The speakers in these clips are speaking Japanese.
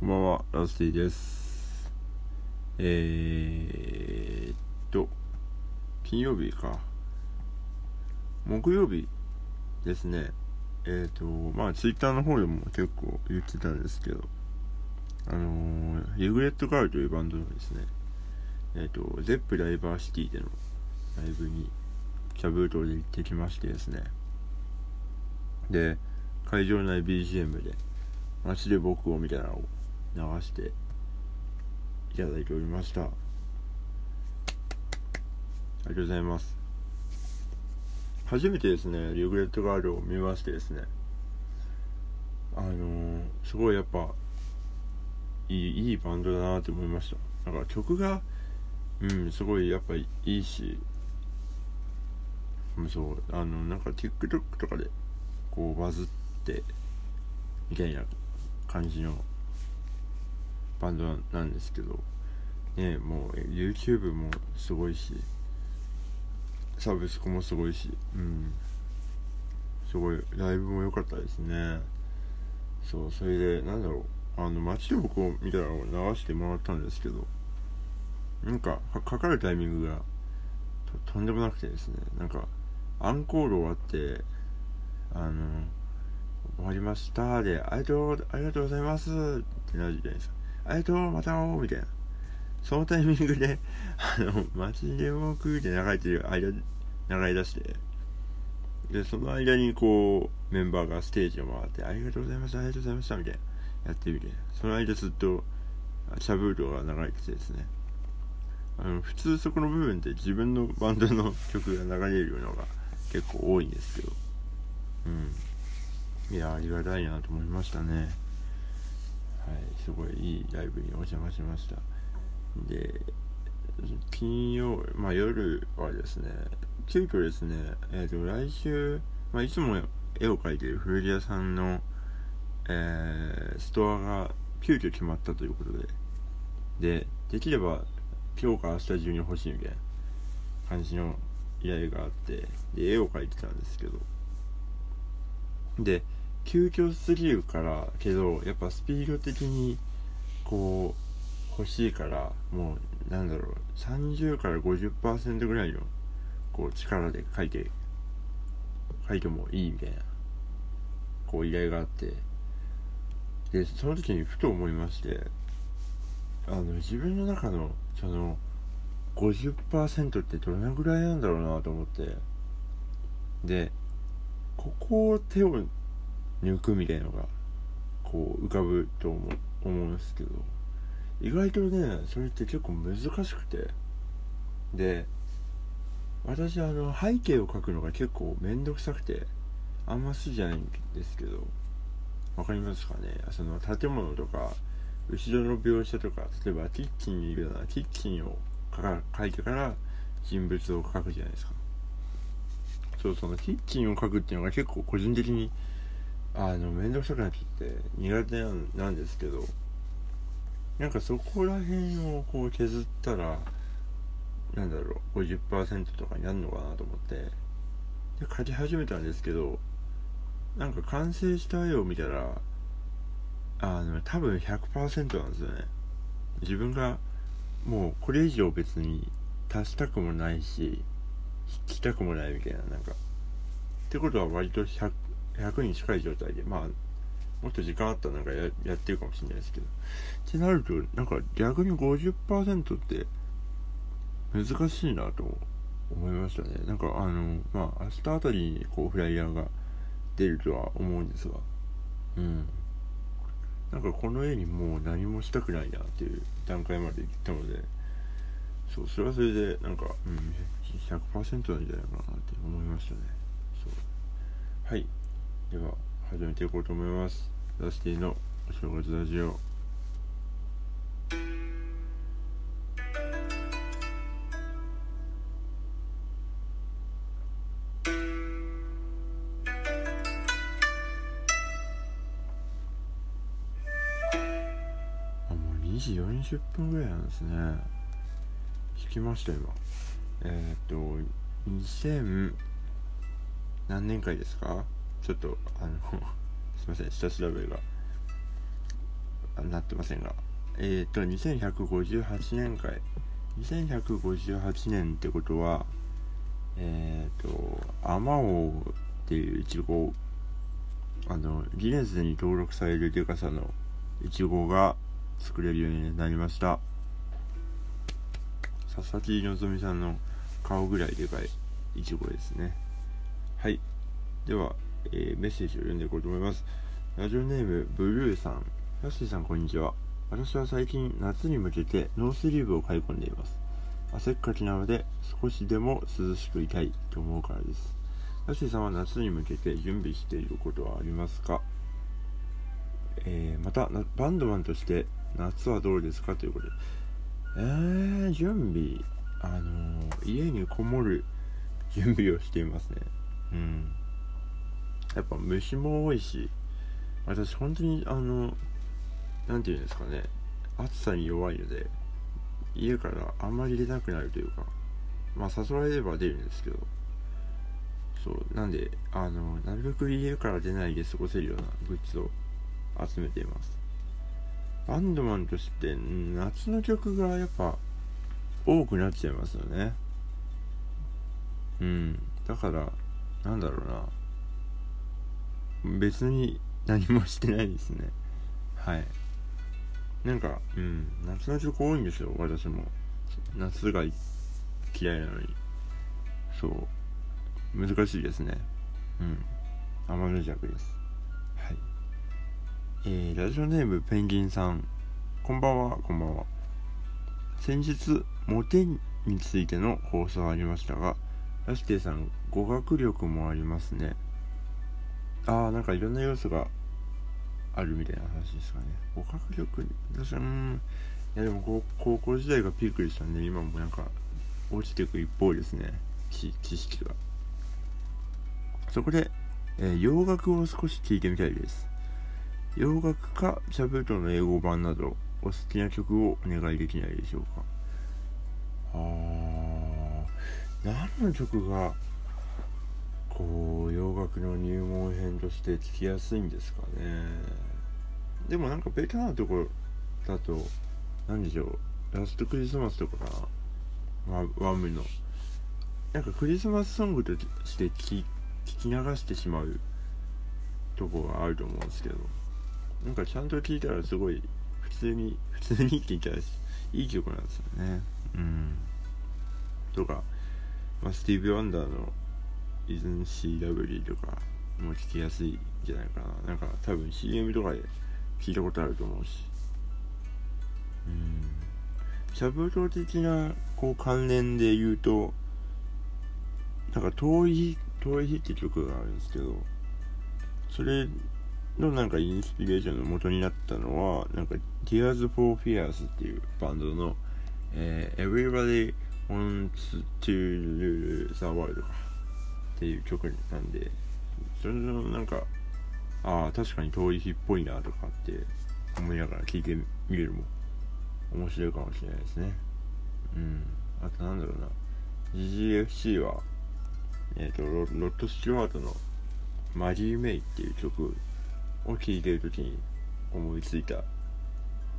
こんばんは、ラスティです。えー、っと、金曜日か。木曜日ですね。えー、っと、まあ、ツイッターの方でも結構言ってたんですけど、あのー、リグレットガールというバンドのですね、えー、っと、ゼップダイバーシティでのライブに、キャブートで行ってきましてですね。で、会場内 BGM で、街で僕をみたいなのを流していただいておりました。ありがとうございます。初めてですねリグレットガールを見ましてですね。あのー、すごいやっぱいいいいバンドだなって思いました。なんか曲がうんすごいやっぱいいしそうあのなんか TikTok とかでこうバズってみたいな感じのバンドなんですけどねもう YouTube もすごいしサブスクもすごいしうん。すごいライブも良かったですね。そうそれでなんだろうあの街で僕を見たら流してもらったんですけどなんかかかるタイミングがととんでもなくてですね。なんかアンコール終わってあの終わりましたでありがとうありがとうございますってなるじゃないですか。ありがと、また会おう、みたいな。そのタイミングで、あの、街で僕って流れてる間、流れ出して、で、その間にこう、メンバーがステージを回って、ありがとうございました、ありがとうございました、みたいな、やってみて、その間ずっと、シャブートが流れててですね、あの、普通そこの部分って自分のバンドの曲が流れるのが結構多いんですけど、うん。いや、ありがたいなと思いましたね。すごいいいライブにお邪魔しました。で金曜、まあ、夜はですね急遽ですね、えーと、来週、まあ、いつも絵を描いてる古着屋さんの、えー、ストアが急遽決まったということで。でできれば今日か明日中に欲しいみたいな感じの依頼があってで絵を描いてたんですけど。で急遽すぎるからけどやっぱスピード的にこう欲しいからもうなんだろう30から50%ぐらいのこう力で書いて書いてもいいみたいなこう依頼があって。でその時にふと思いましてあの自分の中のその50%ってどれぐらいなんだろうなと思って。でここを手を抜くみたいなのがこう浮かぶと思うんですけど意外とねそれって結構難しくてで私あの背景を描くのが結構めんどくさくてあんま好きじゃないんですけど分かりますかね？その建物とか後ろの描写とか例えばキッチンにいるようなキッチンを描いてから人物を描くじゃないですか。そうそのキッチンを描くっていうのが結構個人的にあの面倒くさくなっちゃって苦手なんですけどなんかそこら辺をこう削ったらなんだろう50%とかになるのかなと思ってで書き始めたんですけどなんか完成した絵を見たらあの多分100%なんですよね。自分がもうこれ以上別に足したくもないし引きたくもないみたいななんか。ってことは割と100 100に近い状態で、まあ、もっと時間あったらなんかややってるかもしれないですけど。ってなると、なんか逆に50%って難しいなと思いましたね。なんかあの、まあ、明日あたりにこうフライヤーが出るとは思うんですが、うん。なんかこの絵にもう何もしたくないなっていう段階まで行ったので、そう、それはそれで、なんか、うん、100%なんじゃないかなって思いましたね。そう。はい。では始めていこうと思います。ダスティのお正月ラジオ。あもう2時40分ぐらいなんですね。聞きました今。えー、っと2000何年会ですか？ちょっとあのすいません下調べがなってませんが。えっ、ー、と2158年回2158年ってことはえっ、ー、とアマオっていうイチゴあのギネスに登録されるデカさのイチゴが作れるようになりました。佐々木希さんの顔ぐらいでかいイチゴですね。はい。では、えー、メッセージを読んでいこうと思います。ラジオネームブルーさん。ヤッシーさんこんにちは。私は最近夏に向けてノースリーブを買い込んでいます。汗っかきなので少しでも涼しくいたいと思うからです。ヤッシーさんは夏に向けて準備していることはありますか？えー、またバンドマンとして夏はどうですか？ということで。えー、準備あのー、家にこもる準備をしていますね。うん。やっぱ虫も多いし私本当にあの何て言うんですかね暑さに弱いので家からあんまり出なくなるというかまあ誘われれば出るんですけどそうなんであのなるべく家から出ないで過ごせるようなグッズを集めています。バンドマンとして夏の曲がやっぱ多くなっちゃいますよね。うん。だからなんだろうな。別に何もしてないですね。はい。なんかうん。夏の曲多いんですよ私も。夏が嫌いなのに。そう。難しいですね。うん。天の弱です。はい。えー、ラジオネームペンギンさん。こんばんは。こんばんは。先日モテについての放送ありましたがラシテイさん語学力もありますね。ああなんかいろんな要素があるみたいな話ですかね。語学力私はうん。いやでも高校時代がピークでしたんで今もなんか落ちていく一方ですね。知識が。そこで、えー、洋楽を少し聴いてみたいです。洋楽かシャブートの英語版などお好きな曲をお願いできないでしょうか。あー。何の曲がこう洋楽の入門編として聴きやすいんですかね。でもなんかベタなところだと何でしょうラストクリスマスとかかな。ワワムの。なんかクリスマスソングとして聴き流してしまうとこがあると思うんですけどなんかちゃんと聴いたらすごい普通に 普通にって言ったらいい曲なんですよね。うん。とか、まあ、スティーブ・ワンダーの「イズン CW」とかも聴きやすいんじゃないかな。なんか多分 CM とかで聞いたことあると思うし。うん。シャブト的なこう関連で言うとなんか遠い遠い日って曲があるんですけどそれのなんかインスピレーションの元になったのはなんか Tears for Fears っていうバンドの、えー、Everybody Wants to the World か。っていう曲なんでそれのなんかああ確かに遠い日っぽいなとかって思いながら聴いてみるも面白いかもしれないですね。うん。あとなんだろうな。GGFC はえっ、ー、とロッド・スチュワートの「マリー・メイ」っていう曲を聴いてる時に思いついた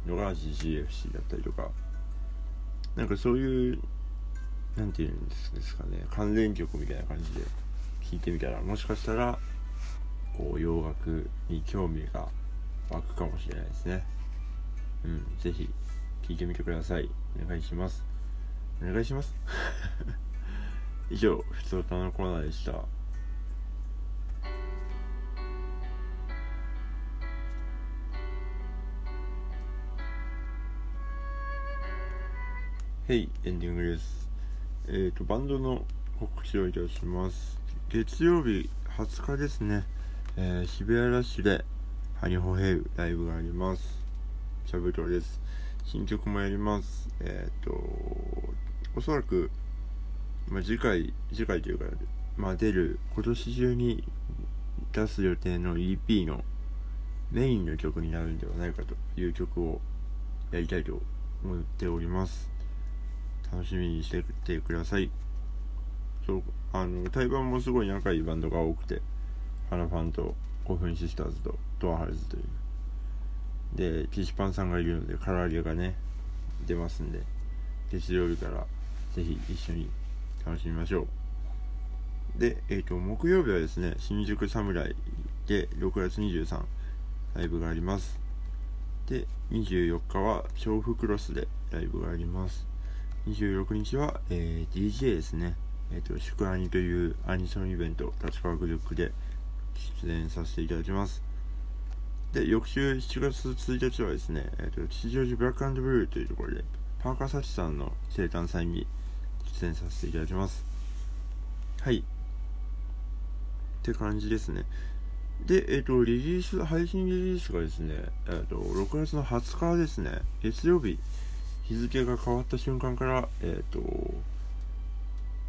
のが GGFC だったりとか。なんかそういうなんていうんですかね関連曲みたいな感じで聴いてみたらもしかしたらこう洋楽に興味が湧くかもしれないですね。うん是非聴いてみてください。お願いします。お願いします。以上ふつおたのコーナーでした。はい、エンディングです。えっ、ー、と、バンドの告知をいたします。月曜日20日ですね、えー、渋谷ラッシュでハニホヘウライブがあります。シャブトです。新曲もやります。えっ、と、おそらく、まあ、次回、次回というか、まあ、出る今年中に出す予定の EP のメインの曲になるんではないかという曲をやりたいと思っております。楽しみにしててくださいそうあの対バンもすごい仲いいバンドが多くて花ファンと5分シスターズとドアハルズという。でキシパンさんがいるので唐揚げがね出ますんで月曜日からぜひ一緒に楽しみましょう。で、えーと、木曜日はですね新宿侍で6月23ライブがあります。で24日は調布クロスでライブがあります。26日は、えー、DJ ですね。えっ、ー、と宿アニというアニソンイベント立川グループで出演させていただきますで、翌週7月1日はですね、えっ、ー、と、吉祥寺ブラックブルーというところで、パーカーサチさんの生誕祭に出演させていただきます。はい。って感じですね。で、えっ、ー、と、リリース、配信リリースがですね、えっ、と、6月の20日ですね、月曜日、日付が変わった瞬間から、えっ、と、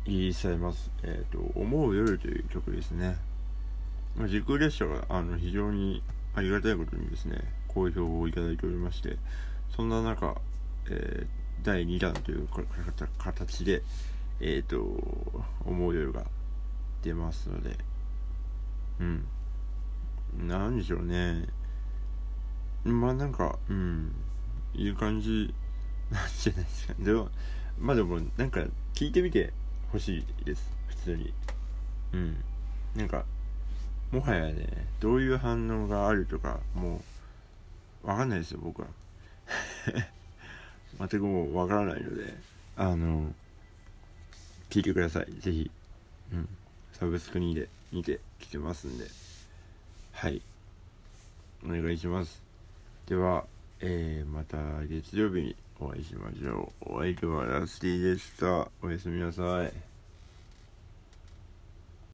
リリースされます。えっ、と、思う夜という曲ですね。まあ、時空列車が、あの、非常にありがたいことにですね、好評をいただいておりまして、そんな中、えー、第2弾という形で、えっ、ー、と、思う夜が出ますので、うん。なんでしょうね。まあなんか、うん、いい感じなんじゃないですか。でも、まあでも、なんか聞いてみてほしいです。普通に。うん。なんか、もはやねどういう反応があるとかもう分かんないですよ僕は。全くもう分からないので。あの聞いてください。是非うん。サブスクにで見てきてますんで。はい。お願いします。ではえー、また月曜日にお会いしましょう。お相手はラスティでした。おやすみなさい。